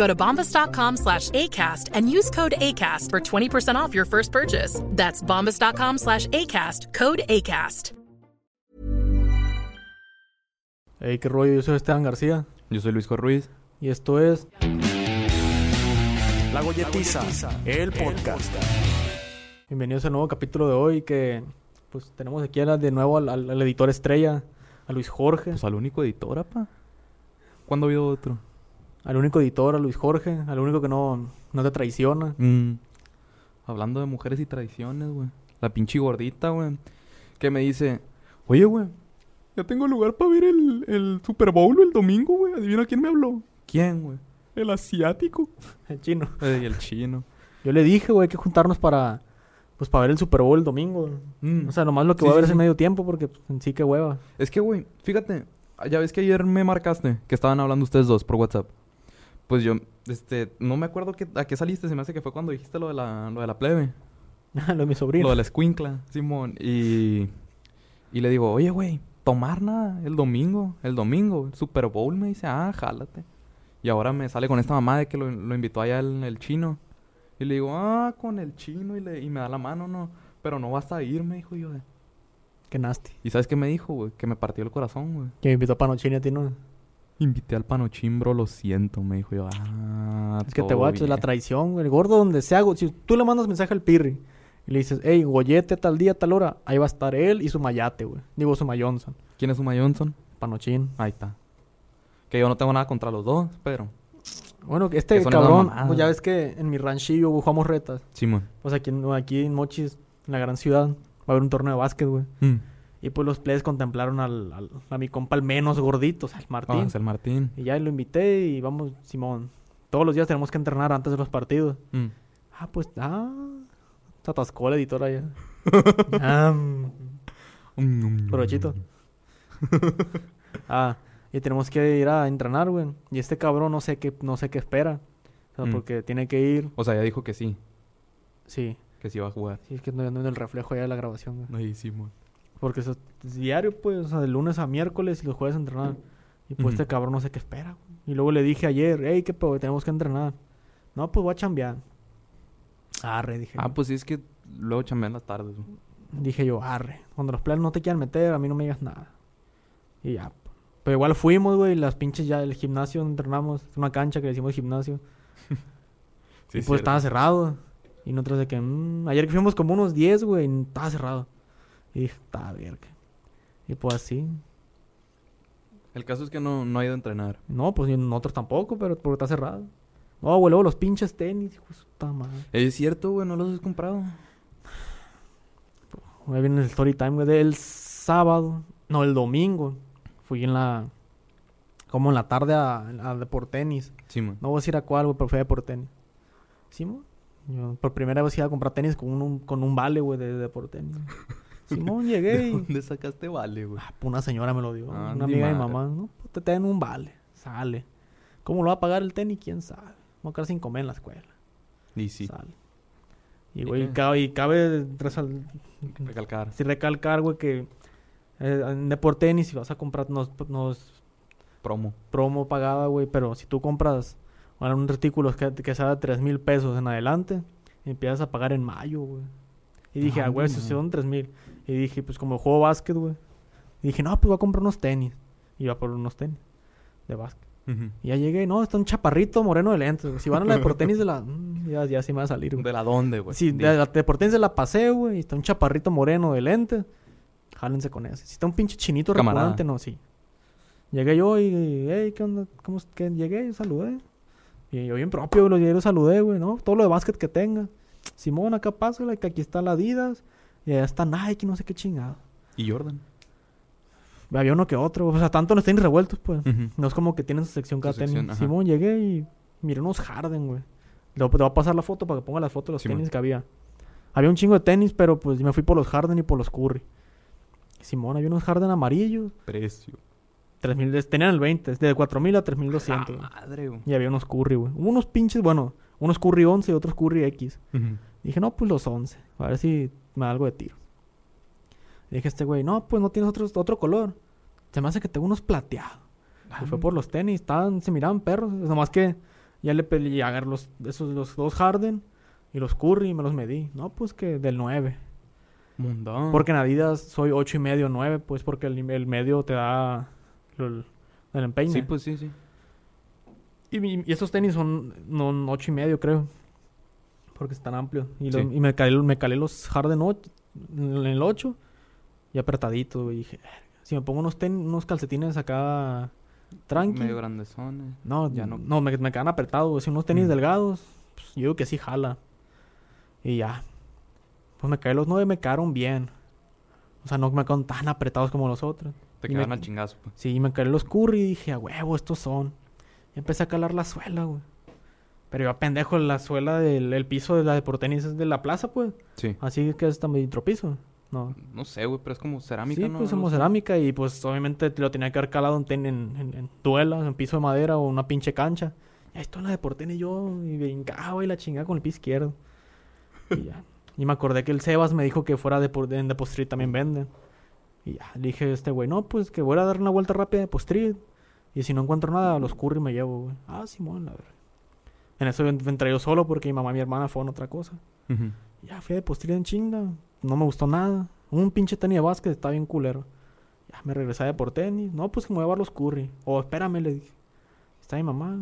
Go to bombas.com slash ACAST and use code ACAST for 20% off your first purchase. That's bombas.com slash ACAST, code ACAST. Hey, qué rollo, yo soy Esteban García Yo soy Luis Ruiz. y esto es La Golletiza, el podcast. bienvenidos al nuevo capítulo de hoy que pues tenemos aquí a la- de nuevo al, al- al editor estrella, a Luis Jorge, Pues al único editor, apa. ¿Cuándo ha habido otro? Al único editor, a Luis Jorge, al único que no, no te traiciona. Mm. Hablando de mujeres y tradiciones, güey. La pinche gordita, güey. Que me dice, oye, güey, ya tengo lugar para ver el, el Super Bowl el domingo, güey. Adivina quién me habló. ¿Quién, güey? El asiático. El chino. Eh, y el chino. Yo le dije, güey, hay que juntarnos para pues para ver el Super Bowl el domingo. Mm. O sea, nomás lo que Sí, va a ver sí, es en sí. medio tiempo porque pues, en sí que hueva. Es que, güey, fíjate, ya ves que ayer me marcaste que estaban hablando ustedes dos por WhatsApp. Pues yo, este, no me acuerdo que, a qué saliste, se me hace que fue cuando dijiste lo de la, lo de la plebe. lo de mi sobrino. Lo de la escuincla, Simón. Y, y le digo, oye, güey, tomar nada el domingo, el domingo, el Super Bowl, me dice, ah, jálate. Y ahora me sale con esta mamá de que lo, lo invitó allá el, el chino. Y le digo, ah, con el chino, y, le, y me da la mano, no. Pero no vas a ir, me dijo yo. Qué nasty. ¿Y sabes qué me dijo, güey? Que me partió el corazón, güey. Que me invitó a Panochini a ti, ¿no? Invité al panochín, bro, lo siento, me dijo yo. Ah, Es que te guachas, la bien". traición, güey. El gordo donde sea. Si tú le mandas mensaje al Pirri y le dices, hey, Goyete tal día, tal hora, ahí va a estar él y su Mayate, güey. Digo, su Mayonson. ¿Quién es Uma Johnson? Panochín. Ahí está. Que yo no tengo nada contra los dos, pero... Bueno, este Que cabrón, pues ya ves que en mi ranchillo jugamos retas. Simón. Pues aquí, aquí en Mochis, en la gran ciudad, va a haber un torneo de básquet, güey. Mm. Y pues los players contemplaron al, al- a mi compa el menos gordito, o sea, el Martín. Ah, el Martín. Y ya lo invité y vamos, Simón. Todos los días tenemos que entrenar antes de los partidos. Mm. Ah, pues, ah. Se atascó la editora ya. ah, mm, Mm. ah, y tenemos que ir a entrenar, güey. Y este cabrón no sé qué, no sé qué espera. O sea, Mm. porque tiene que ir. O sea, ya dijo que sí, Sí. que sí va a jugar. Sí, es que no no en el reflejo ya de la grabación, güey. Ahí, Simón. Porque eso es diario, pues, o sea, de lunes a miércoles y los jueves entrenar. Y pues este cabrón no sé qué espera, güey. Y luego le dije ayer, hey, qué pedo, tenemos que entrenar. No, pues voy a chambear. Arre, dije. Ah, pues sí, es que luego chambean las tardes. güey. Dije yo, arre. Cuando los players no te quieran meter, a mí no me digas nada. Y ya. Pero igual fuimos, güey, las pinches ya, el gimnasio donde entrenamos, es una cancha que le decimos gimnasio. Sí, y pues cierto. estaba cerrado. Y nosotros de que, mm, ayer que fuimos como unos 10, güey, y estaba cerrado. Está verga. Y pues así. El caso es que no, no ha ido a entrenar. No, pues nosotros tampoco, pero porque está cerrado. No, güey, luego los pinches tenis, hijo puta madre. Es cierto, güey, no los has comprado. Ahí viene el story time, güey, del sábado. No, el domingo. Fui en la... Como en la tarde a, a de por tenis. Simón. No voy a decir a cuál, güey, pero fui a por tenis. Simón. Yo por primera vez iba a comprar tenis con un, con un vale, güey, de, de por tenis. Simón, llegué ¿De y... dónde sacaste vale, güey? Ah, pues una señora me lo dio. Ah, una amiga de mi mamá. No, pues te den un vale. Sale. ¿Cómo lo va a pagar el tenis? ¿Quién sabe? Vamos a quedar sin comer en la escuela. Y sí, Sale. Y, ¿Y güey, qué? cabe, y cabe resal- recalcar. sí recalcar, güey, que Eh, en Deportenis, si vas a comprar, nos, nos Promo. promo pagada, güey. Pero si tú compras bueno, un artículo que, que sea de 3 mil pesos en adelante, empiezas a pagar en mayo, güey. Y dije, Ah, güey, mames. son 3 mil. Y dije, pues como juego básquet, güey. Y dije, no, pues voy a comprar unos tenis. Y iba por unos tenis de básquet. Ujú. Y ya llegué, no, está un chaparrito moreno de lentes. güey. Si van a la Deportenis de la... mm, Ya, ya sí me va a salir, güey. ¿De la dónde, güey? Sí, de la Deportenis de la paseo, güey. Y está un chaparrito moreno de lentes. Jálense con ese. Si está un pinche chinito repugnante, no, sí. Llegué yo y, hey, ¿qué onda? ¿Cómo es que llegué? Y saludé. Y yo bien propio, lo llegué y lo saludé, güey, ¿no? Todo lo de básquet que tenga. Simón, acá pásale, que aquí está la Adidas. Y allá está Nike, no sé qué chingado. ¿Y Jordan? Había uno que otro, o sea, tanto los tenis revueltos, pues. No es como que tienen su sección cada tenis. Simón, llegué y miré unos Harden, güey. Le voy te voy a pasar la foto para que ponga las fotos de los Simón. tenis que había. Había un chingo de tenis, pero pues me fui por los Harden y por los Curry. Simón, había unos Harden amarillos. Precio. 3000, de- tenían el 20, de 4000 a 3200. güey. Ah, madre, güey. Y había unos Curry, güey. Hubo unos pinches, bueno, unos Curry 11 y otros Curry X. Dije, no, pues los 11. A ver si me da algo de tiro. Le dije a este güey, no, pues no tienes otro, otro color. Se me hace que tengo unos plateados. Y fue por los tenis, estaban, se miraban perros. Nomás que ya le peleé agarré los, esos, los dos Harden y los Curry y me los medí. No, pues que del 9. Mundón. Porque en Adidas soy 8 y medio, 9, pues porque el, el medio te da el, el empeine. Sí, pues sí, sí. Y, y esos tenis son no, 8 y medio, creo. Porque están amplios. Y, lo- Sí. y me, calé, me calé los Harden 8, en el 8 y apretadito. Y dije, "Verga, si me pongo unos, tenis, unos calcetines acá tranqui. Medio grandezones. No, Ya no. no. me, me quedan apretados. Si unos tenis Mm. delgados, pues, yo digo que sí jala. Y ya. Pues me caí los 9 me quedaron bien. O sea, no me quedaron tan apretados como los otros. Te quedan al chingazo, pues. Sí, me caí los curry y dije, a huevo, estos son. Y empecé a calar la suela, güey. Pero yo, pendejo, la suela del el piso de la de por tenis es de la plaza, pues. Sí. Así que es también piso. No. No sé, güey, pero es como cerámica, Sí, ¿no? pues así. cerámica y pues obviamente lo tenía que haber calado en, en, en, en duelas, en piso de madera o una pinche cancha. Y ahí estoy en la de por tenis yo y brincaba y la chingada con el pie izquierdo. Y ya. Y me acordé que el Sebas me dijo que fuera de por, en Depot Street también venden. Y ya, le dije a este güey, no, pues que voy a dar una vuelta rápida de Depot Street. Y si no encuentro nada, los curry me llevo, güey. Ah, Simón, a ver. En eso en- entré yo solo porque mi mamá y mi hermana fueron otra cosa. Ya fui a Depot Street en chinga. No me gustó nada. Un pinche tenis de básquet está bien culero. Ya me regresé de por tenis. No, pues que me voy a llevar los curry. O espérame, le dije. Está mi mamá.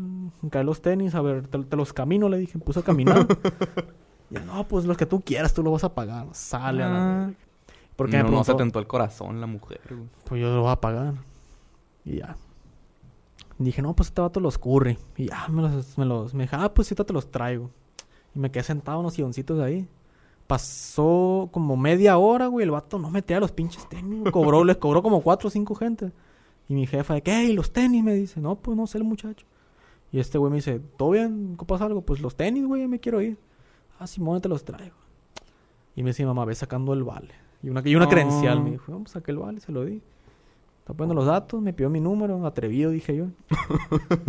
Cae los tenis. A ver, te, te los camino, le dije. Me puse a caminar. ya, no, pues los que tú quieras, tú lo vas a pagar. Sale a la Ah. verga. Porque no, me no se tentó el corazón la mujer, pues yo lo voy a pagar. Y ya. Dije, no, pues este vato los curry. Y ya, me los, me los, me dije, ah, pues ahorita te los traigo. Y me quedé sentado en unos silloncitos ahí. Pasó como media hora, güey, el vato no metía los pinches tenis. Cobró, les cobró como cuatro o cinco gente. Y mi jefa de, ¿qué? ¿Y los tenis? Me dice, no, pues no sé el muchacho. Y este güey me dice, ¿todo bien? ¿Qué pasa algo? Pues los tenis, güey, me quiero ir. Ah, Simón, te los traigo. Y me dice, mamá, ve sacando el vale. Y una, y una credencial, me dijo, vamos, saqué el vale, se lo di. Está poniendo los datos, me pidió mi número, atrevido, dije yo.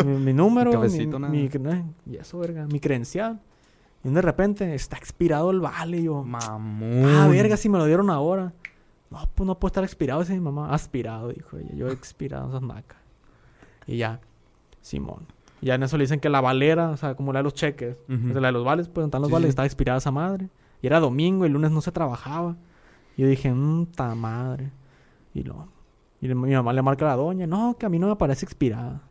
mi, mi número, mi, Cabecito, nada. mi y eso, verga, mi credencial. Y de repente, está expirado el vale, yo, Mamón. ah, verga, si me lo dieron ahora. No, pues no puede estar expirado, ese mi mamá. Aspirado, dijo ella. Yo he expirado, esas macas. Y ya, Simón. Y ya en eso le dicen que la valera, o sea, como la de los cheques, sea, la de los vales, pues están los Sí, vales, sí. estaba expirada esa madre. Y era domingo, el lunes no se trabajaba. Y yo dije, mmm, ta madre. Y lo, y mi mamá le marca a la doña, no, que a mí no me parece expirada.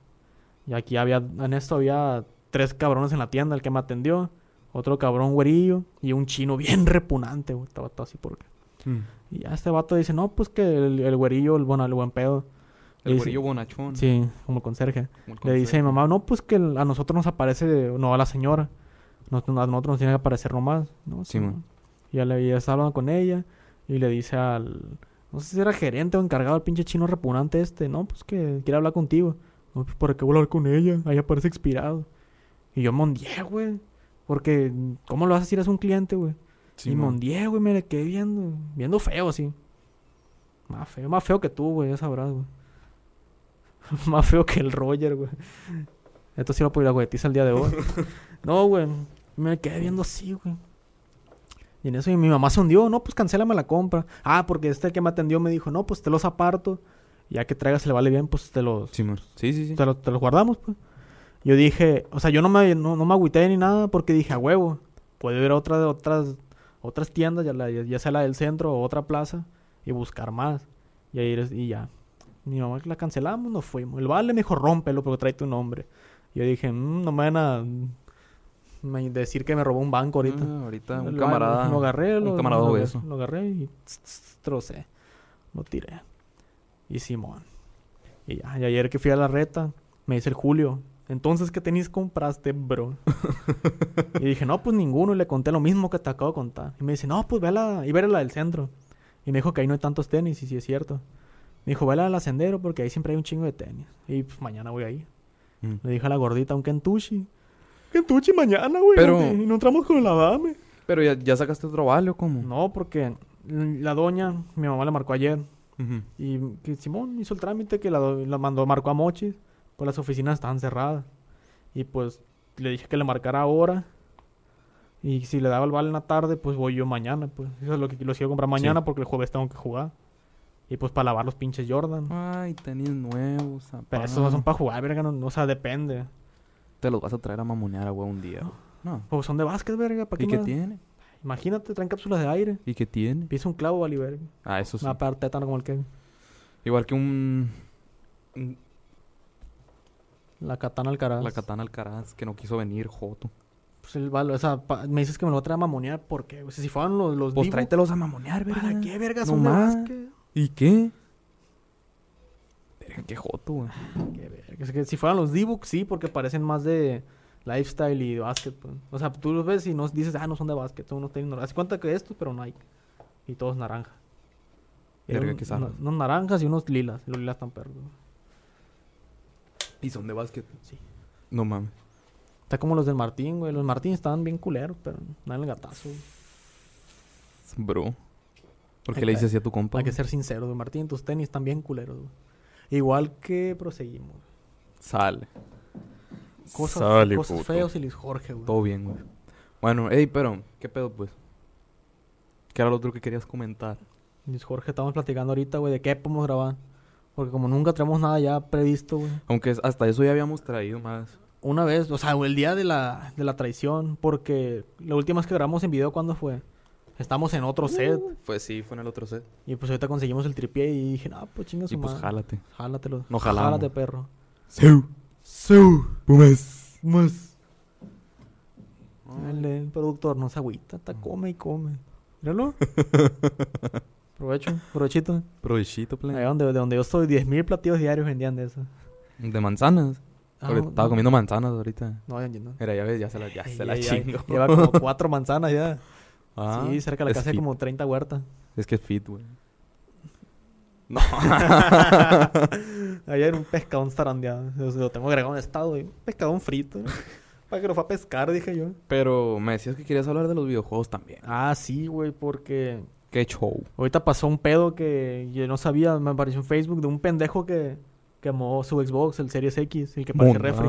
Y aquí había, en esto había tres cabrones en la tienda, el que me atendió, otro cabrón güerillo y un chino bien repugnante, güey. Estaba todo así porque. Mm. Y ya este vato dice, no, pues que el, el güerillo, el bueno, el buen pedo. El dice- güerillo bonachón. Sí, como el conserje. como el Le dice a mi mamá, no, pues que a nosotros nos aparece, no a la señora. Nos- a nosotros nos tiene que aparecer nomás. ¿no? Sí, man. Y ya le ya está hablando con ella y le dice al... No sé si era gerente o encargado el pinche chino repugnante este. No, pues que quiere hablar contigo. No, pues ¿para qué hablar con ella? Ahí aparece expirado. Y yo mondié, güey. Porque, ¿cómo lo vas a decir? Es un cliente, güey. Sí, y man. mondié, güey, me le quedé viendo. Viendo feo, así. Más feo, más feo que tú, güey, ya sabrás, güey. más feo que el Roger, güey. Esto sí lo puedo ir a güeyetiza el día de hoy. no, güey. Me quedé viendo así, güey. Y en eso y mi mamá se hundió, no, pues cancélame la compra. Ah, porque este que me atendió me dijo, no, pues te los aparto. Ya que traigas se le vale bien, pues te los. Sí, sí, sí. te, los, te los guardamos, pues. Yo dije, o sea, yo no me, no, no me agüité ni nada porque dije, a huevo, puede ir a otra, otras, otras tiendas, ya, la- ya sea la del centro o otra plaza, y buscar más. Y ahí eres- y ya. Mi mamá la cancelamos, nos fuimos. El vale me dijo, rómpelo porque trae tu nombre. Yo dije, "Mm, no me van a decir que me robó un banco ahorita. Ah, ahorita un Lo- camarada. Lo agarré, un lo, camarada lo, obeso. lo agarré y tss, tss, trocé. Lo tiré. Y Simón. Y ya, y ayer que fui a la reta, me dice el Julio, entonces, ¿qué tenis compraste, bro? y dije, no, pues ninguno. Y le conté lo mismo que te acabo de contar. Y me dice, no, pues ve a la, y ve a la del centro. Y me dijo que ahí no hay tantos tenis, y sí es cierto. Me dijo, ve a la Sendero porque ahí siempre hay un chingo de tenis. Y pues mañana voy ahí. Mm. Le dije a la gordita un Kentucky. Kentucky mañana, güey. Pero- Y no entramos con la dame. Pero ya, ya sacaste otro vale o cómo? No, porque la doña, mi mamá le marcó ayer. Y que Simón hizo el trámite que la, do- la mandó, marcó a Mochis. Pues las oficinas estaban cerradas. Y pues le dije que le marcara ahora. Y si le daba el vale en la tarde, pues voy yo mañana. Pues eso es lo que lo quiero comprar mañana Sí. porque el jueves tengo que jugar. Y pues para lavar los pinches Jordan. Ay, tenis nuevos. Pero esos no son para jugar, verga. No, o sea, depende. Te los vas a traer a mamonear, güey, un día. güey. No. Pues son de básquet, verga. ¿Para ¿Y qué tiene? Imagínate, traen cápsulas de aire. ¿Y qué tiene? Pisa un clavo, vale, verga. Ah, eso sí. Me va a pegar tétano como el que... Igual que un... un- La katana al carajo. La katana Alcaraz que no quiso venir, Joto. Pues el valo, o sea, pa- me dices que me lo voy a traer a mamonear, ¿por qué? O sea, si fueran los, los Pues tráetelos a mamonear, ¿para verga. qué, verga? No Son de más. ¿Y qué? Qué Joto, güey. Qué verga. Es que si fueran los Divo, sí, porque parecen más de lifestyle y de básquet. pues. O sea, tú los ves y no dices, ah, no son de básquet, son unos tenis. Haz cuenta que estos, pero Nike. Y todos naranja. Verga, qué zarra. unos, naranjas y unos lilas. Los lilas están perros. ¿Y son de básquet? Sí. No mames. Está como los del Martín, güey. Los Martín estaban bien culeros, pero dan el gatazo. güey. Bro. ¿Por qué Hay le dices así a tu compa? Hay que ser sincero, güey. Martín, tus tenis están bien culeros, güey. Igual que proseguimos. Sale. Cosas, Sale, cosas puto. feos y Luis Jorge, güey. Todo bien, güey. Bueno, ey, pero, ¿qué pedo, pues? ¿Qué era lo otro que querías comentar? Luis Jorge, estamos platicando ahorita, güey, de qué podemos grabar. Porque como nunca tenemos nada ya previsto, güey. Aunque hasta eso ya habíamos traído más. Una vez, o sea, güey, el día de la, de la traición, porque la última vez que grabamos en video, ¿cuándo fue? Estamos en otro set. Pues sí, fue en el otro set. Y pues ahorita conseguimos el tripié y dije, no, pues chinga su Y pues madre. jálate. Jálatelo. No jalamos. Jálate, perro. Seu. Seu. Pumes. Más. El, el productor no se agüita, está come y come. Míralo. Provecho, provechito. Provechito, Ahí play. donde, de donde yo estoy, 10.000 platillos diarios vendían de eso. De manzanas. Ah, no, estaba no. comiendo manzanas ahorita. No, ya no. Mira, ya ves, ya se la, ya Ay, se la chingo. Lleva como cuatro manzanas ya. Ah, sí, cerca de la casa hay como 30 huertas. Es que es fit, güey. No. Ayer un pescadón zarandeado. Lo, lo tengo agregado en estado, güey. Un pescadón frito. ¿no? Para que lo fue a pescar, dije yo. Pero me decías que querías hablar de los videojuegos también. Ah, sí, güey, porque Qué show. ahorita pasó un pedo que yo no sabía, me apareció en Facebook de un pendejo que quemó su Xbox, el Series X, el que parece refri.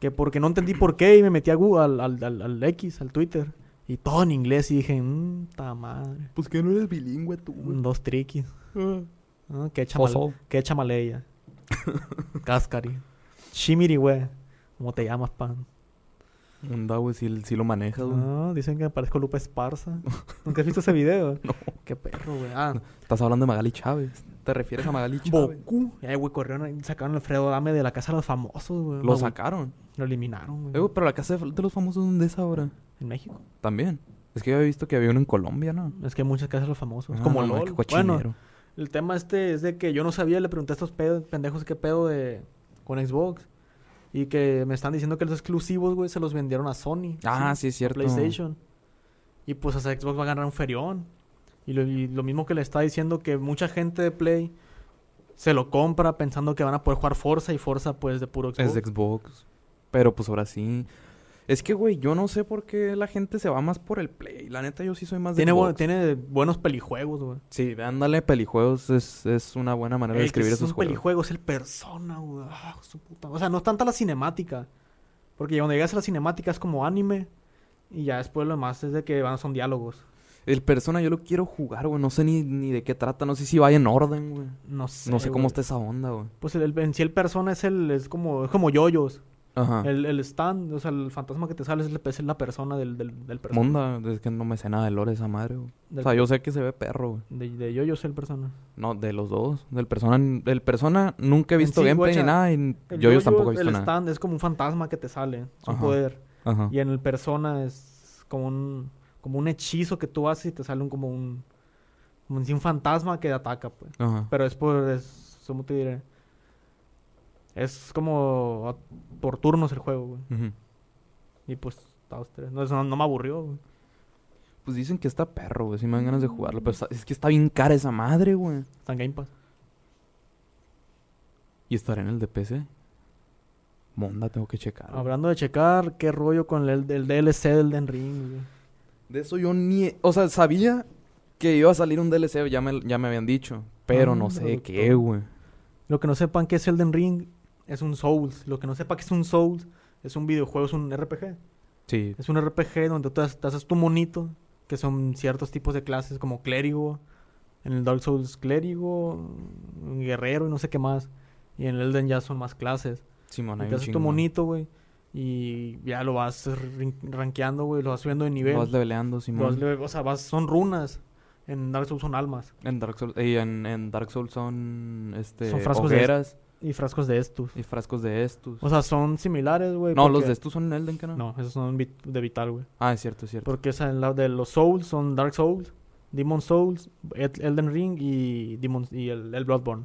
Que porque no entendí por qué y me metí a Google, al, al, al- al X, al Twitter. Y todo en inglés y dije, mmm, ta madre. Pues que no eres bilingüe tú, Mm, Dos triquis. Ah, qué, chamal qué chamaleya. Cascari. Shimiri, güey. ¿Cómo te llamas, pan? Onda, güey, si, si lo manejas, güey. Ah, dicen que me parezco Lupe Esparza. ¿Nunca has visto ese video? No. Qué perro, güey. Ah, Estás hablando de Magali Chávez. ¿Te refieres a Magali Chávez? Boku. Eh, güey, corrieron y sacaron a Alfredo Dame de la casa de los famosos, güey. Lo sacaron. Lo eliminaron, güey. Eh, pero la casa de de los famosos, ¿dónde es ahora? En México. También. Es que yo había visto que había uno en Colombia, ¿no? Es que hay muchas casas de los famosos. Ah, como LOL. Bueno, el tema este es de que yo no sabía, le pregunté a estos pedos- pendejos qué pedo de con Xbox. Y que me están diciendo que los exclusivos, güey, se los vendieron a Sony. Ah, sí, es a cierto. PlayStation. Y pues hasta Xbox va a ganar un ferión. Y lo, y lo mismo que le está diciendo que mucha gente de Play se lo compra pensando que van a poder jugar Forza y Forza pues de puro Xbox. Es de Xbox. Pero pues ahora sí. Es que, güey, yo no sé por qué la gente se va más por el Play. La neta, yo sí soy más de tiene, bu- Xbox. tiene buenos pelijuegos, güey. Sí, ándale, pelijuegos es, es una buena manera de El que escribir es esos un juegos. pelijuego es el persona, güey. Ah, su puta- O sea, no es tanta la cinemática. Porque cuando llegas a la cinemática es como anime. Y ya después lo demás es de que van, son diálogos. El Persona yo lo quiero jugar, güey. No sé ni, ni de qué trata. No sé si vaya en orden, güey. No sé. No sé cómo güey. está esa onda, güey. Pues el, el- en sí el persona es el, es como, es como yoyos. Ajá. El, el stand, o sea, el fantasma que te sale es, el- es la persona del, del, del persona. Monda, es que no me sé nada de lore esa madre, güey. Del- O sea, yo sé que se ve perro, güey. De, de yoyos el persona. No, de los dos. Del Persona, del Persona nunca he visto sí, gameplay guacha, ni nada. Y El yo yoyo, tampoco he visto el nada. stand es como un fantasma que te sale, es un Ajá. poder. Ajá. Y en el persona es como un, como un hechizo que tú haces y te sale un, como un, como si un fantasma que ataca, pues. Ajá. Pero es por, es, ¿cómo te diré? Es como a- por turnos el juego, güey. Y pues. No, no, no me aburrió, güey. Pues dicen que está perro, güey. Sí me dan ganas de jugarlo. Pero está- es que está bien cara esa madre, güey. Está en Game Pass. ¿Y estará en el de PC? Monda, tengo que checar. güey. Hablando de checar, qué rollo con el, el DLC del Den Ring, güey. De eso yo ni... O sea, sabía que iba a salir un DLC, ya me, ya me habían dicho. Pero no sé qué, güey. Lo que no sepan que es Elden Ring es un Souls. Lo que no sepa que es un Souls es un videojuego, es un RPG. Sí. Es un RPG donde tú te haces tu monito, que son ciertos tipos de clases como clérigo. En el Dark Souls clérigo, guerrero y no sé qué más. Y en el Elden ya son más clases. Simón, hay te haces tu monito, güey. Y ya lo vas rankeando, güey. Lo vas subiendo de nivel. Lo vas leveleando, Lo vas Simón. leve- o sea, vas, son runas. En Dark Souls son almas. En Dark Souls, y en, en Dark Souls son, este, Son frascos de hogueras Y frascos de estos. y frascos de estos. O sea, son similares, güey. no, los de estos son Elden, ¿qué no? No, esos son de Vital, güey. Ah, es cierto, es cierto. Porque o sea, en la de los Souls son Dark Souls, Demon Souls, Elden Ring y, Demon, y el, el Bloodborne.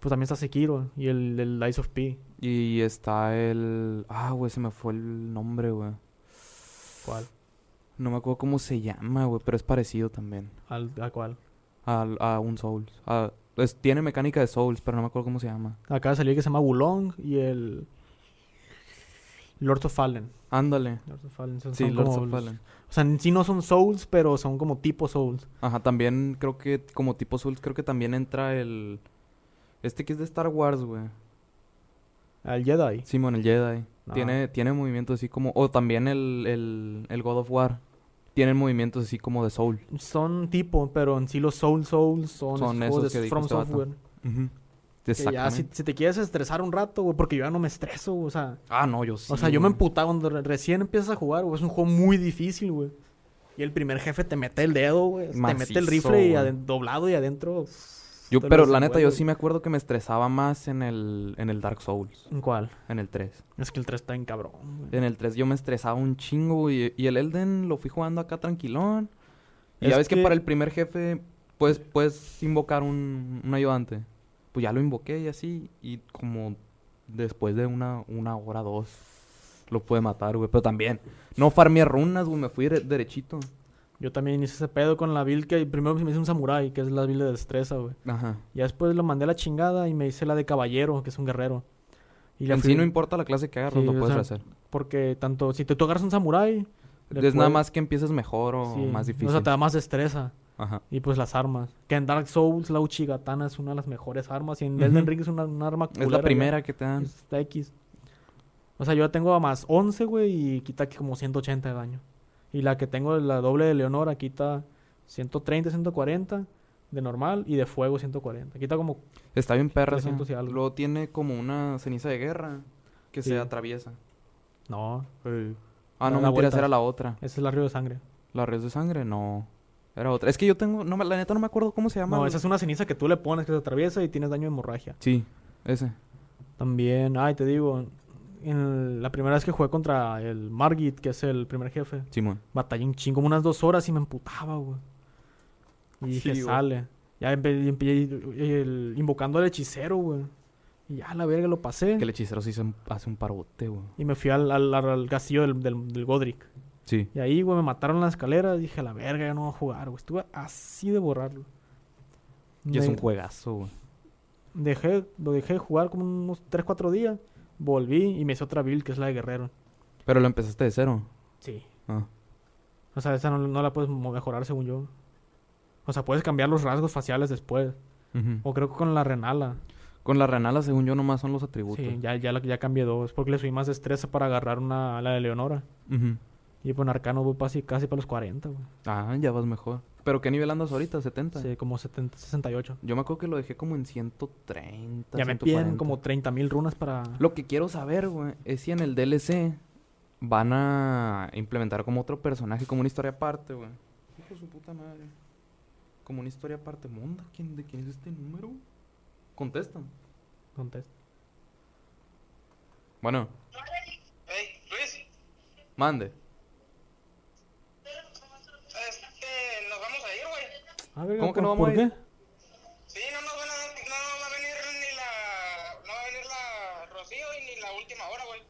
Pues también está Sekiro y el, el Lies of P. Y está el... Ah, güey, se me fue el nombre, güey. ¿Cuál? No me acuerdo cómo se llama, güey, pero es parecido también. ¿Al, ¿A cuál? Al- A, un Souls. A- es- tiene mecánica de Souls, pero no me acuerdo cómo se llama. Acá salió el que se llama Wulong y el Lords of Fallen. Ándale. Lords of Fallen son, Sí, son como of los- Fallen. O sea, en sí no son Souls, pero son como tipo Souls. Ajá, también creo que como tipo Souls, creo que también entra el... Este que es de Star Wars, güey. Al Jedi. Simón, el Jedi. No. Tiene, tiene movimientos así como... O también el, el, el God of War. Tienen movimientos así como de Soul. Son tipo, pero en sí los Soul Souls son, Son juegos esos de que From este. Software. Ujú. Que ya, si, Exactamente. si te quieres estresar un rato, güey, porque yo ya no me estreso, o sea... Ah, no, yo sí. o sea, yo me emputaba cuando re- recién empiezas a jugar, güey. Es un juego muy difícil, güey. Y el primer jefe te mete el dedo, güey. Te mete el rifle y doblado y adentro... Yo, pero la neta, yo sí me acuerdo que me estresaba más en el, en el Dark Souls. ¿En cuál? En el 3. Es que el 3 está en cabrón, güey. En el 3 yo me estresaba un chingo, güey. Y el Elden lo fui jugando acá tranquilón. Y Es ya ves que... que- para el primer jefe, pues, puedes invocar un, un ayudante. Pues ya lo invoqué y así. Y como después de una, una hora, dos, lo pude matar, güey. Pero también, no farmeé runas, güey. Me fui de- derechito. Yo también hice ese pedo con la build que primero me hice un samurai, que es la build de destreza, güey. Ajá. Ya después lo mandé a la chingada y me hice la de caballero, que es un guerrero. Y la En fui- sí no importa la clase que agarras, Sí, lo o puedes sea, hacer. Porque tanto, si te tú agarras un samurai... le Es nada más que empieces mejor o sí, más difícil. O sea, te da más destreza. Ajá. Y pues las armas. Que en Dark Souls la Uchigatana es una de las mejores armas. Y en. Elden Ring es una, una arma Es la culera primera que te dan. Es la X. O sea, yo la tengo a más 11, güey, y quita que como 180 de daño. Y la que tengo, la doble de Leonora, quita 130, 140 de normal y de fuego 140. Quita como... Está bien perra esa. 300 y algo. Luego tiene como una ceniza de guerra que Sí. se atraviesa. No, Ah, no, mentira, esa era la otra. ese es el río de sangre. La red de sangre, no. Era otra. Es que yo tengo, no, la neta no me acuerdo cómo se llama. No, esa es una ceniza que tú le pones que se atraviesa y tienes daño de hemorragia. Sí, ese. También, ay, te digo, en la primera vez que jugué contra el Margit, que es el primer jefe, Simón. batallé un chingo, como unas dos horas y me emputaba, güey. Y dije, Sí, sale. Ya empe- empecé invocando al hechicero, güey. Y ya la verga lo pasé. Que el hechicero sí se hace un parote, güey. Y me fui al, al, al castillo del, del, del Godric. Sí. Y ahí, güey, me mataron en la escalera. Dije, a la verga, ya no voy a jugar, güey. Estuve así de borrarlo. Y es Me- un juegazo, güey. Dejé, lo dejé de jugar como unos 3, 4 días. Volví y me hice otra build, que es la de guerrero. Pero lo empezaste de cero. Sí. Ah. O sea, esa no, no la puedes mejorar según yo. O sea, puedes cambiar los rasgos faciales después. O creo que con la renala. Con la renala, según yo, nomás son los atributos. Sí, ya, ya, ya cambié dos. Porque le subí más destreza para agarrar una, la de Leonora. Ujú. Y pues en Arcano voy casi, casi para los 40, güey. Ah, ya vas mejor. ¿Pero qué nivel andas ahorita? ¿70? Sí, como 70, 68. Yo me acuerdo que lo dejé como en 130, Ya me 140. piden como 30 mil runas para... Lo que quiero saber, güey, es si en el DLC van a implementar como otro personaje, como una historia aparte, güey. Hijo de su puta madre. Como una historia aparte. ¿Monda? ¿Quién, ¿De quién es este número? Contestan. Contesta. Bueno, Hey, Luis, mande. Güey. Ah, verga, ¿Cómo que ¿por- no vamos ¿Por a ir? qué? Sí, no nos van a, no va a venir ni la, no va a venir la Rocío y ni la última hora, güey.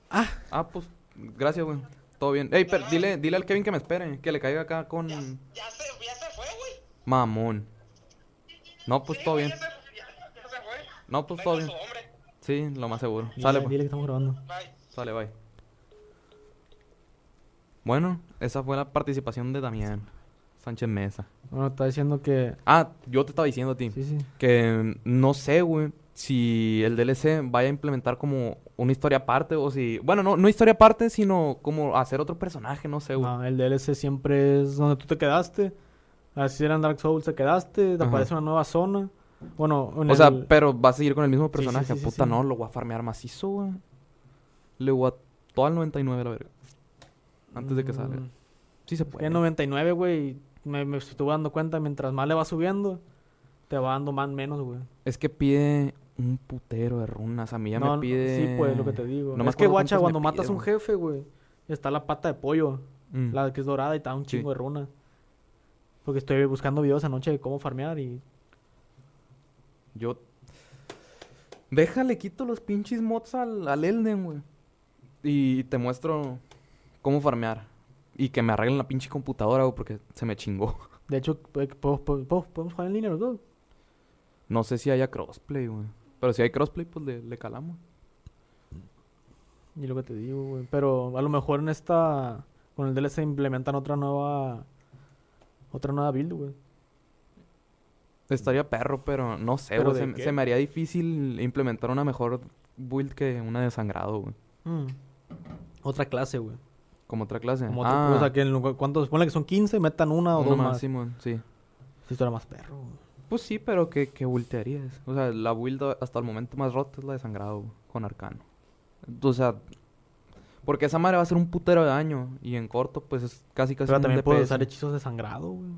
Ah, pues, gracias, güey. Todo bien. Ey, pero dile, dile al Kevin que me espere, que le caiga acá con Ya se, ya se fue, güey. mamón. No, pues Sí, todo bien. Ya se, ya, ya se fue. No, pues todo bien. hombre. Sí, lo más seguro. Dile, Sale, pues. dile que estamos grabando. Bye. Sale, bye. Bueno, esa fue la participación de Damián Sánchez Mesa. Bueno, está diciendo que... Ah, yo te estaba diciendo a ti Sí, sí. que no sé, güey, si el DLC vaya a implementar como una historia aparte o si... Bueno, no, no historia aparte, sino como hacer otro personaje, no sé, güey. No, el DLC siempre es donde tú te quedaste. Así era en Dark Souls, te quedaste, te Ajá. aparece una nueva zona. Bueno, en O sea, pero va a seguir con el mismo personaje. sí, Puta, no, lo voy a farmear macizo, güey. Le voy a todo al 99 a la verga. Antes de que salga. Mm, Sí se puede. en 99, güey, me, me estuve dando cuenta, mientras más le va subiendo, te va dando más menos, güey. Es que pide un putero de runas. A mí ya No, me pide... Sí, pues, lo que te digo. No es que, guacha, cuando matas pide, un jefe, güey, está la pata de pollo, Mm. la que es dorada y está un Sí. chingo de runas. Porque estoy buscando videos anoche de cómo farmear y... Yo... Déjale, quito los pinches mods al, al Elden, güey. Y te muestro cómo farmear. Y que me arreglen la pinche computadora, güey, porque se me chingó. De hecho, pues, podemos, podemos, podemos jugar en línea los dos. No sé si haya crossplay, güey. Pero si hay crossplay, pues le, le calamos. Y lo que te digo, güey. Pero a lo mejor en esta... Con el DLC implementan otra nueva... Otra nueva build, güey. Estaría perro, pero no sé, ¿Pero güey. se me haría difícil implementar una mejor build que una de sangrado, güey. Mm. Otra clase, güey. Como otra clase. Como ah, o sea, que en ¿cuántos? Ponle que son 15, metan una o uno dos más, más. Sí, Simón, sí. esto era más perro. Pues sí, pero ¿qué, qué build te harías? O sea, la build hasta el momento más rota es la de sangrado, con arcano. O sea, porque esa madre va a ser un putero de daño. Y en corto, pues es casi casi Pero un también puedes usar hechizos de sangrado, güey.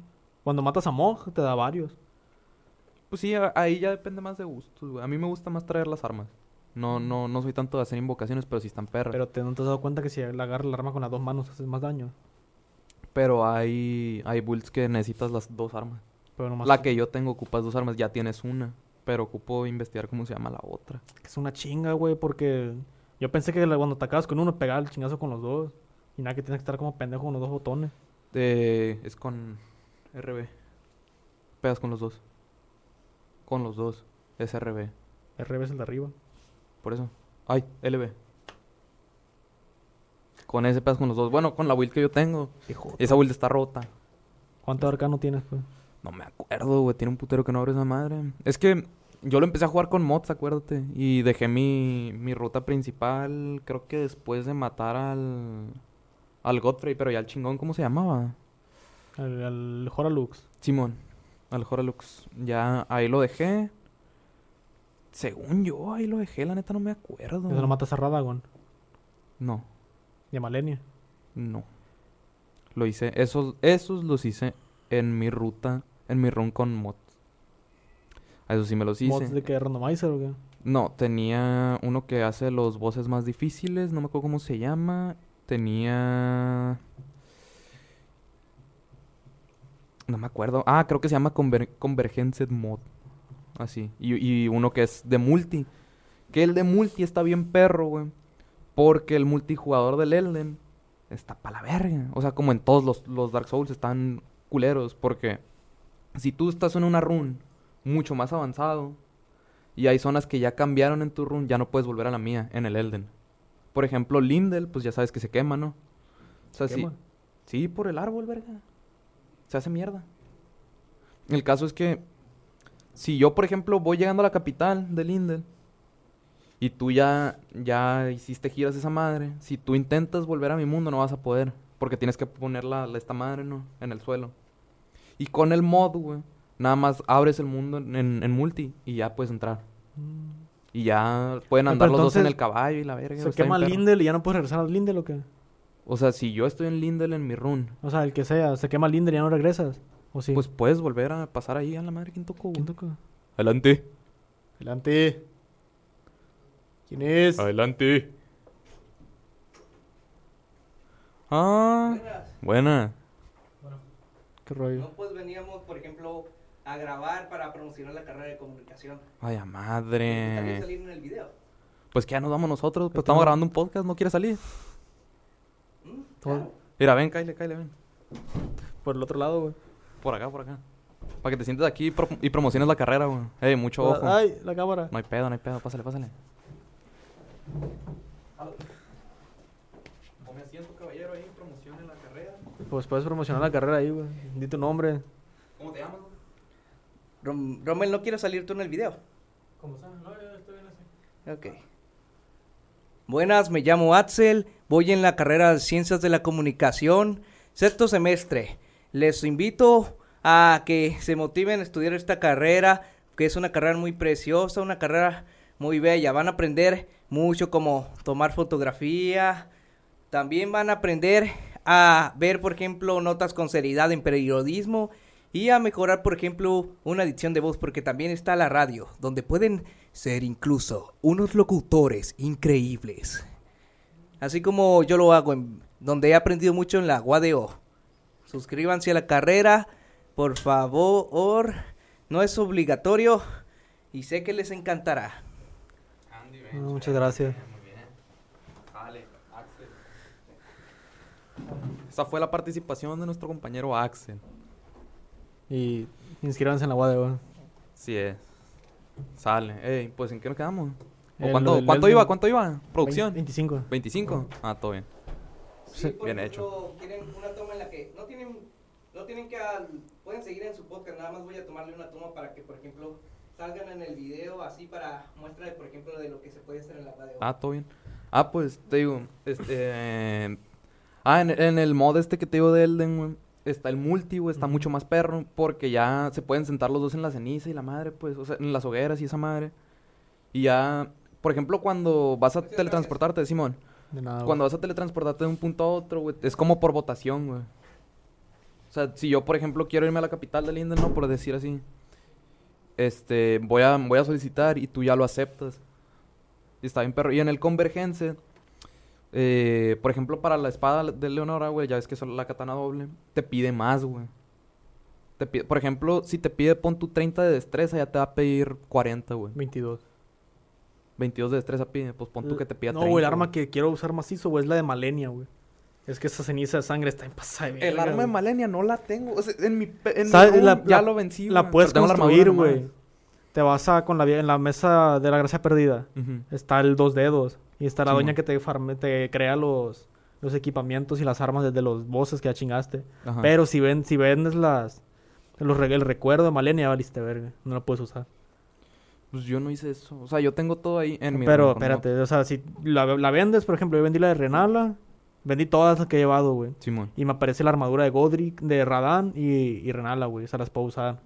Cuando matas a Mog, te da varios. Pues sí, ahí ya depende más de gustos, güey. A mí me gusta más traer las armas. No, no, no soy tanto de hacer invocaciones, pero sí están perras. Pero te, no te has dado cuenta que si agarras el arma con las dos manos haces más daño. Pero hay, hay builds que necesitas las dos armas. Pero nomás La que yo tengo ocupas dos armas, ya tienes una. Pero ocupo investigar cómo se llama la otra. que es una chinga, güey, porque yo pensé que cuando atacabas con uno pegaba el chingazo con los dos. Y nada, que tienes que estar como pendejo con los dos botones. Eh, es con RB. Pegas con los dos. Con los dos. Es RB. RB es el de arriba. Por eso. Ay, LB. Con ese pegas con los dos. Bueno, con la build que yo tengo. Hijo. Esa build está rota. ¿Cuánto arcano tienes, pues? No me acuerdo, güey. Tiene un putero que no abre esa madre. Es que yo lo empecé a jugar con mods, acuérdate. Y dejé mi, mi ruta principal, creo que después de matar al... Al Godfrey, pero ya el chingón, ¿cómo se llamaba? El, el Horalux. Simón. Al Horalux. Ya ahí lo dejé. Según yo, ahí lo dejé, la neta no me acuerdo. Eso lo matas a Radagon. No, Y a Malenia. no. Lo hice, esos, esos los hice en mi ruta, en mi run con mods. A Eso sí me los hice. ¿Mods de que randomizer o qué? No, tenía uno que hace los bosses más difíciles, no me acuerdo cómo se llama. Tenía... No me acuerdo. Ah, creo que se llama Conver Convergence Mod. Así. Y, y uno que es de multi. Que el de multi está bien perro, güey. Porque el multijugador del Elden está pa' la verga. O sea, como en todos los, los Dark Souls están culeros. Porque si tú estás en una run mucho más avanzado y hay zonas que ya cambiaron en tu run, ya no puedes volver a la mía en el Elden. Por ejemplo, Lindel, pues ya sabes que se quema, ¿no? O sea, sí. Sí, por el árbol, verga. Se hace mierda. El caso es que si yo, por ejemplo, voy llegando a la capital de Lindel y tú ya ya hiciste giras de esa madre, si tú intentas volver a mi mundo no vas a poder, Porque tienes que poner la, la- esta madre, ¿no? En el suelo. Y con el mod, güey, nada más abres el mundo en, en- en multi y ya puedes entrar. Y ya pueden Ah, andar los dos en el caballo y la verga. Se quema. Lindel y ya no puedes regresar al Lindel o qué? O sea, si yo estoy en Lindel en mi run, O sea, el que sea, se quema Lindel y ya no regresas. ¿O sí? pues puedes volver a pasar ahí a la madre. ¿Quién tocó, güey? ¿Quién toca? Adelante. Adelante. ¿Quién es? Adelante. Ah, buena. ¿Qué rollo? No, pues veníamos, por ejemplo, a grabar para promocionar la carrera de comunicación. Vaya También madre. salir en el video. Pues que ya nos vamos nosotros. Pues estamos grabando un podcast, ¿no quieres salir? ¿Mm? Todo- Claro. Mira, ven, Kyle, Kyle, ven. Por el otro lado, güey. Por acá, por acá. Para que te sientes aquí y, pro- y promociones la carrera, güey. Ey, mucho ojo. Ay, la cámara. No hay pedo, no hay pedo. Pásale, pásale. Tome asiento, caballero, ahí. Promocione la carrera. Pues puedes promocionar la carrera ahí, güey. Di tu nombre. ¿Cómo te llamas, güey? Rom- Rommel, ¿no quieres salir tú en el video? ¿Cómo está? No, estoy bien así. Ok. Buenas, me llamo Axel, voy en la carrera de Ciencias de la Comunicación, sexto semestre. Les invito a que se motiven a estudiar esta carrera, que es una carrera muy preciosa, una carrera muy bella. Van a aprender mucho como tomar fotografía, también van a aprender a ver, por ejemplo, notas con seriedad en periodismo y a mejorar, por ejemplo, una adicción de voz, porque también está la radio, donde pueden ser incluso unos locutores increíbles. Así como yo lo hago, en, donde he aprendido mucho en la UADO. Suscríbanse a la carrera, por favor. No es obligatorio y sé que les encantará. No, muchas gracias. Sale, Axel. Esa fue la participación de nuestro compañero Axel. Y inscríbanse en la UAD. Sí es. Sale. Ey, pues ¿en qué nos quedamos? ¿O El- cuánto, el- cuánto el- iba? ¿Cuánto iba? ¿Producción? 25. ¿25? Ah, todo bien. Sí, Bien ejemplo, quieren una que no tienen, no tienen que, al- pueden seguir en su podcast, nada más voy a tomarle una toma para que, por ejemplo, salgan en el video así para muestra, de, por ejemplo, de lo que se puede hacer en la radio. Ah, todo bien. Ah, pues te digo, este... eh, Ah, en, en el mod este que te digo de Elden, güey, está el multi, güey, está mucho más perro, porque ya se pueden sentar los dos en la ceniza y la madre, pues, o sea, en las hogueras y esa madre. Y ya, por ejemplo, cuando vas a Muchas teletransportarte, Simón, De nada, güey. cuando vas a teletransportarte de un punto a otro, güey, es como por votación, güey. O sea, si yo, por ejemplo, quiero irme a la capital de Linden, ¿no? Por decir así. Este, voy a, voy a solicitar y tú ya lo aceptas. Y está bien perro. Y en el Convergence, eh, por ejemplo, para la espada de Leonora, güey, ya ves que es la katana doble, te pide más, güey. Te pide, por ejemplo, si te pide pon tu 30 de destreza, ya te va a pedir 40, güey. 22. 22 de destreza pide, pues pon tú que te pida No, 30. güey, el arma güey. que quiero usar macizo, güey, es la de Malenia, güey. Es que esa ceniza de sangre está en pasada de El arma de. Malenia no la tengo. O sea, en mi, pe- en mi ¿Sabes? room La- ya la- lo vencí, La puedes pero tengo la construir, güey. Te vas a con la en la mesa de la gracia perdida. Está el dos dedos. Y está la Sí, doña que te, farme- te crea los, los equipamientos y las armas desde los bosses que ya chingaste. Ajá. Pero si ven, si vendes las los el recuerdo de Malenia, valiste verga. No lo puedes usar. Pues yo no hice eso. O sea, yo tengo todo ahí en mi Pero espérate, o sea, si la, la vendes, por ejemplo, yo vendí la de Renala, vendí todas las que he llevado, güey. Simón. Y me aparece la armadura de Godric, de Radán y, y Renala, güey. Esas las puedo usar.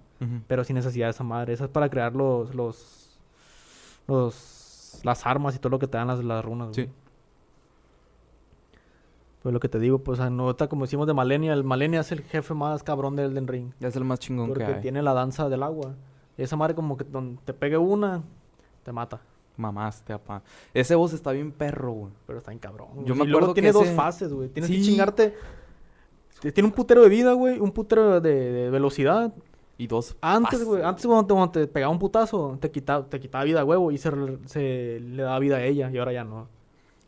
Pero sin necesidad de esa madre. Esa es para crear los, los, los, las armas y todo lo que te dan las, las runas, güey. Sí. Pues lo que te digo, pues anota como decimos de Malenia. El Malenia es el jefe más cabrón del Elden Ring. Es el más chingón Porque que hay. tiene la danza del agua. Esa madre como que donde te pegue una, te mata. Mamaste, apá. Ese boss está bien perro, güey. Pero está bien cabrón. Yo me luego acuerdo que tiene dos ese- fases, güey. Tienes que chingarte. Tiene un putero de vida, güey. Un putero de, de velocidad. Y dos. Antes, güey. Antes cuando te, cuando te pegaba un putazo, te quitaba, te quitaba vida a huevo y se, le daba vida a ella. Y ahora ya no.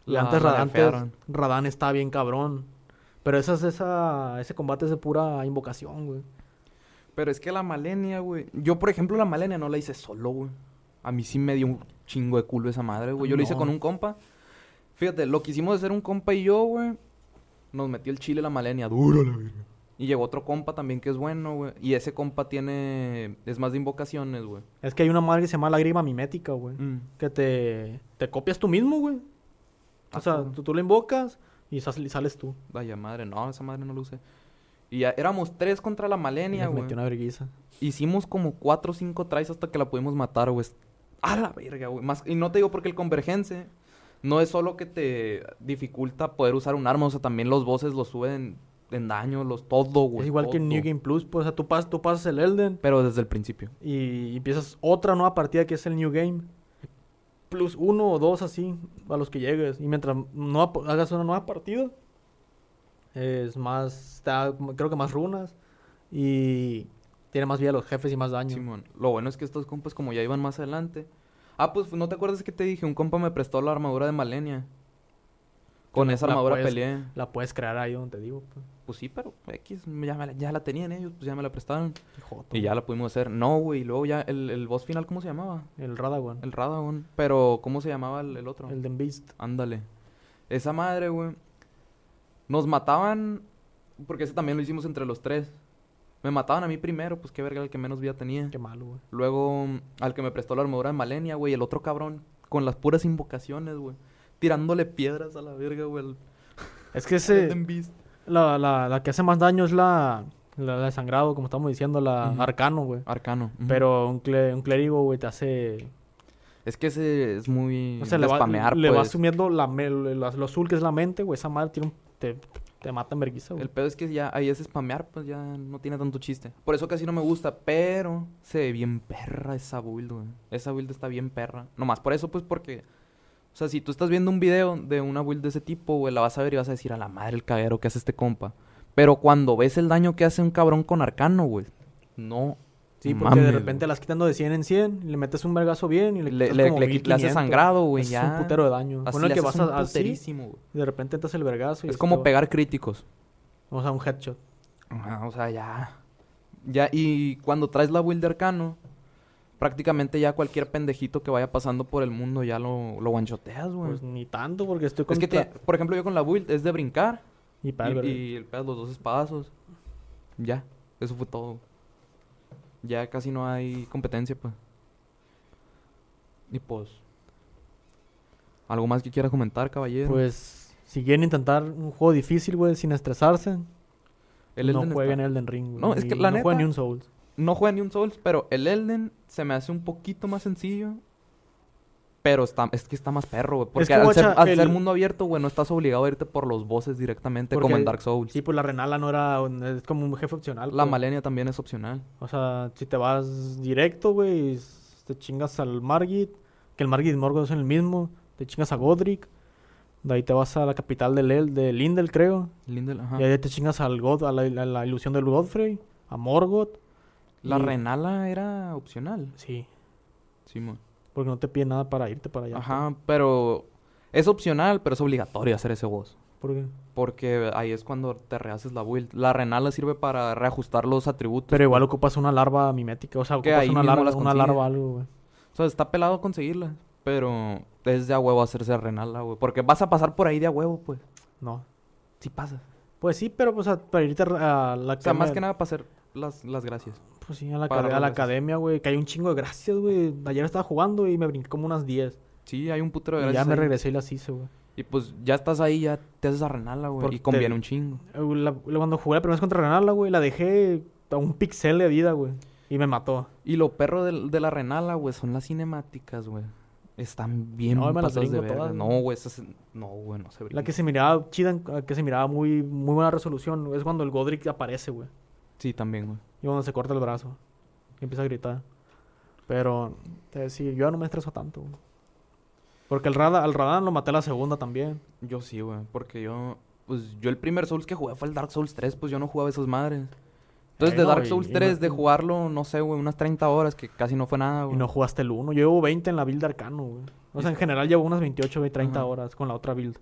Y La- antes, Radán, antes. Radán estaba bien cabrón. Pero esa, es- esa, ese combate es de pura invocación, güey. Pero es que la Malenia, güey. Yo, por ejemplo, la Malenia no la hice solo, güey. A mí sí me dio un chingo de culo esa madre, güey. Yo lo hice con un compa. Fíjate, lo que hicimos de ser un compa y yo, güey. Nos metió el chile la Malenia. Duro, la verga. Y llegó otro compa también que es bueno, güey. Y ese compa tiene... Es más de invocaciones, güey. Es que hay una madre que se llama lágrima mimética, güey. Mm. Que te, te copias tú mismo, güey. O Ah, sea, tú, tú lo invocas, Y sal- sales tú. Vaya madre, no, esa madre no lo usé. Y ya éramos tres contra la Malenia, güey. metió una verguiza. Hicimos como cuatro o cinco tries hasta que la pudimos matar, güey. A la verga, güey. Más... Y no te digo porque el convergence no es solo que te dificulta poder usar un arma, o sea, también los bosses los suben en daño, los todo, güey. es igual que en. New Game Plus, pues, o sea, tú, pas- tú pasas el Elden Pero desde el principio. y empiezas otra nueva partida que es el New Game. Plus uno o dos así, a los que llegues. Y mientras no hagas una nueva partida, es más, está, creo que más runas. Y tiene más vida los jefes y más daño. Simón. Lo bueno es que estos compas, como ya iban más adelante. Ah, pues no te acuerdas que te dije, un compa me prestó la armadura de Malenia. Con esa armadura puedes- peleé. La puedes crear ahí donde te digo. Pues. Pues sí, pero X, ya, me la, ya la tenían ellos, pues ya me la prestaron. Joto. Y ya la pudimos hacer. No, güey, y luego ya el, el boss final, ¿cómo se llamaba? El Radagon. El Radagon. Pero, ¿cómo se llamaba el, el otro? El Den Beast. Ándale. Esa madre, güey. Nos mataban. Porque ese también lo hicimos entre los tres. Me mataban a mí primero, pues qué verga, el que menos vida tenía. Qué malo, güey. Luego, al que me prestó la armadura de Malenia, güey. El otro cabrón, con las puras invocaciones, güey. Tirándole piedras a la verga, güey. Es que ese, la, la, la que hace más daño es la, la, la de sangrado, como estamos diciendo, la arcano, güey. Arcano. Pero un, cle- un clérigo, güey, te hace... Es que ese es muy. O sea, le va, spamear, le va pues. sumiendo la, me- lo, lo azul que es la mente, güey. Esa madre tiene un- te, te mata en vergüenza, güey. El pedo es que ya ahí es spamear, pues ya no tiene tanto chiste. Por eso casi no me gusta, pero se ve bien perra esa build, güey. Esa build está bien perra. Nomás por eso, pues porque. O sea, si tú estás viendo un video de una build de ese tipo, güey, la vas a ver y vas a decir a la madre el caguero que hace este compa. Pero cuando ves el daño que hace un cabrón con arcano, güey, no. Sí, porque de repente las quitando de 100 en 100, y le metes un vergazo bien y le, Le- quitas le- como le le hace 1500. sangrado, güey, Es ya. un putero de daño. Así le que haces vas a, así, de repente entras el vergazo y Es como todo. pegar críticos. O sea, un headshot. Ajá, o sea, ya. Ya, y cuando traes la build de arcano, prácticamente ya cualquier pendejito que vaya pasando por el mundo ya lo, lo guanchoteas, güey. Pues ni tanto, porque estoy con... es que, te- por ejemplo, yo con la build es de brincar Y y, y el pedo los dos espadazos. Ya, eso fue todo. Ya casi no hay competencia, pues. Y pues. ¿Algo más que quiera comentar, caballero? Pues, si quieren intentar un juego difícil, güey, sin estresarse, el no Elden jueguen está- Elden Ring, güey. No, es que la no neta- jueguen ni un Souls. No juega ni un Souls, pero el Elden se me hace un poquito más sencillo. Pero está, es que está más perro, güey. Porque que, al, ser, el- mundo abierto, güey, no estás obligado a irte por los bosses directamente como en Dark Souls. Sí, pues la Renala no era... un- Es como un jefe opcional. La pues. Malenia también es opcional. O sea, si te vas directo, güey, te chingas al Margit, que el Margit y Morgoth son el mismo, te chingas a Godric, de ahí te vas a la capital de, Lel, de Lindel, creo, Lindel, ajá. y ahí te chingas al God, a la, a la ilusión del Godfrey, a Morgoth. La y- Renala era opcional. Sí, Simón. Porque no te pide nada para irte para allá. Ajá, pero es opcional, pero es obligatorio hacer ese boss. ¿Por qué? Porque ahí es cuando te rehaces la build. La Renala sirve para reajustar los atributos. Pero igual ocupas una larva mimética, o sea, ocupas ahí una larva, una larva algo, güey. O sea, está pelado conseguirla. Pero es de a huevo hacerse Renala, güey. Porque vas a pasar por ahí de a huevo, pues. No. Sí pasa. Pues sí, pero pues a- para irte a la O sea, más que nada para hacer las, las gracias. Pues sí, a la, para a la gracias. academia, güey, que hay un chingo de gracias, güey. Ayer estaba jugando y me brinqué como unas 10. Sí, hay un putero de Y ya gracias. me ahí. regresé y las hice, güey. Y pues ya estás ahí, ya te haces a Renala, güey. Y conviene te- un chingo. Eh, la- Cuando jugué la primera vez contra Renala, güey, la dejé a un pixel de vida, güey. Y me mató. Y lo perro del- de, la Renala, güey, son las cinemáticas, güey. Están bien No, me las de verga. todas, No, güey. esas... No, güey, no se brinca. La que se miraba chida, que se miraba muy, muy buena resolución, es cuando el Godric aparece, güey. Sí, también, güey. Y cuando se corta el brazo. Y empieza a gritar. Pero, te decía, yo ya no me estreso tanto, güey. Porque el Rada, al Radan lo maté la segunda también. Yo sí, güey. Porque yo... Pues yo el primer Souls que jugué fue el Dark Souls 3. Pues yo no jugaba esas madres. Entonces de no, Dark y- Souls y 3, no- de jugarlo, no sé, güey, unas 30 horas, que casi no fue nada, Y güey. no jugaste el 1. Yo llevo 20 en la build de Arcano, güey. O sea, en general llevo unas 28, güey, 30 Ajá. horas con la otra build.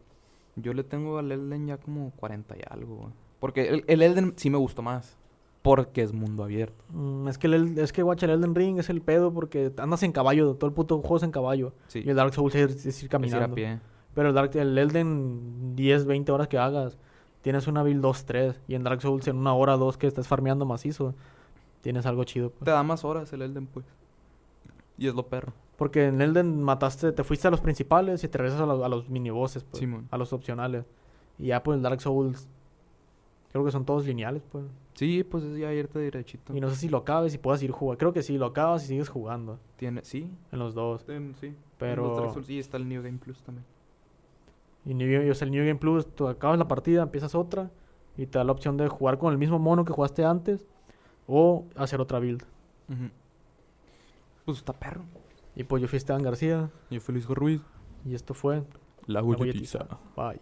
Yo le tengo al Elden ya como 40 y algo, güey. Porque el, el Elden sí me gustó más. Porque es mundo abierto. Mm, es que el, es que guacha, el Elden Ring es el pedo porque andas en caballo, todo el puto juego es en caballo. Sí. Y el Dark Souls es, es ir Es ir a caminando. pie. Pero el, Dark, el Elden 10, 20 horas que hagas, tienes una build 2, 3. Y en Dark Souls en una hora, dos que estás farmeando macizo, tienes algo chido. pues. Te da más horas el Elden, pues. Y es lo perro. Porque en Elden mataste, te fuiste a los principales y te regresas a, los- a los minibosses, pues, Simón. a los opcionales. Y ya pues el Dark Souls, creo que son todos lineales, pues. Sí, pues es ya irte derechito. Y no sé si lo acabes y puedas ir jugando. Creo que sí, lo acabas y sigues jugando Tiene, sí, en los dos. ten- sí. Pero- En los Dark Souls, Sí, está el New Game Plus también. Y New Game, o sea, el New Game Plus, tú acabas la partida, empiezas otra y te da la opción de jugar con el mismo mono que jugaste antes o hacer otra build. Pues está perro. Y pues yo fui Esteban García Yo feliz Ruiz. y esto fue La La. Bye.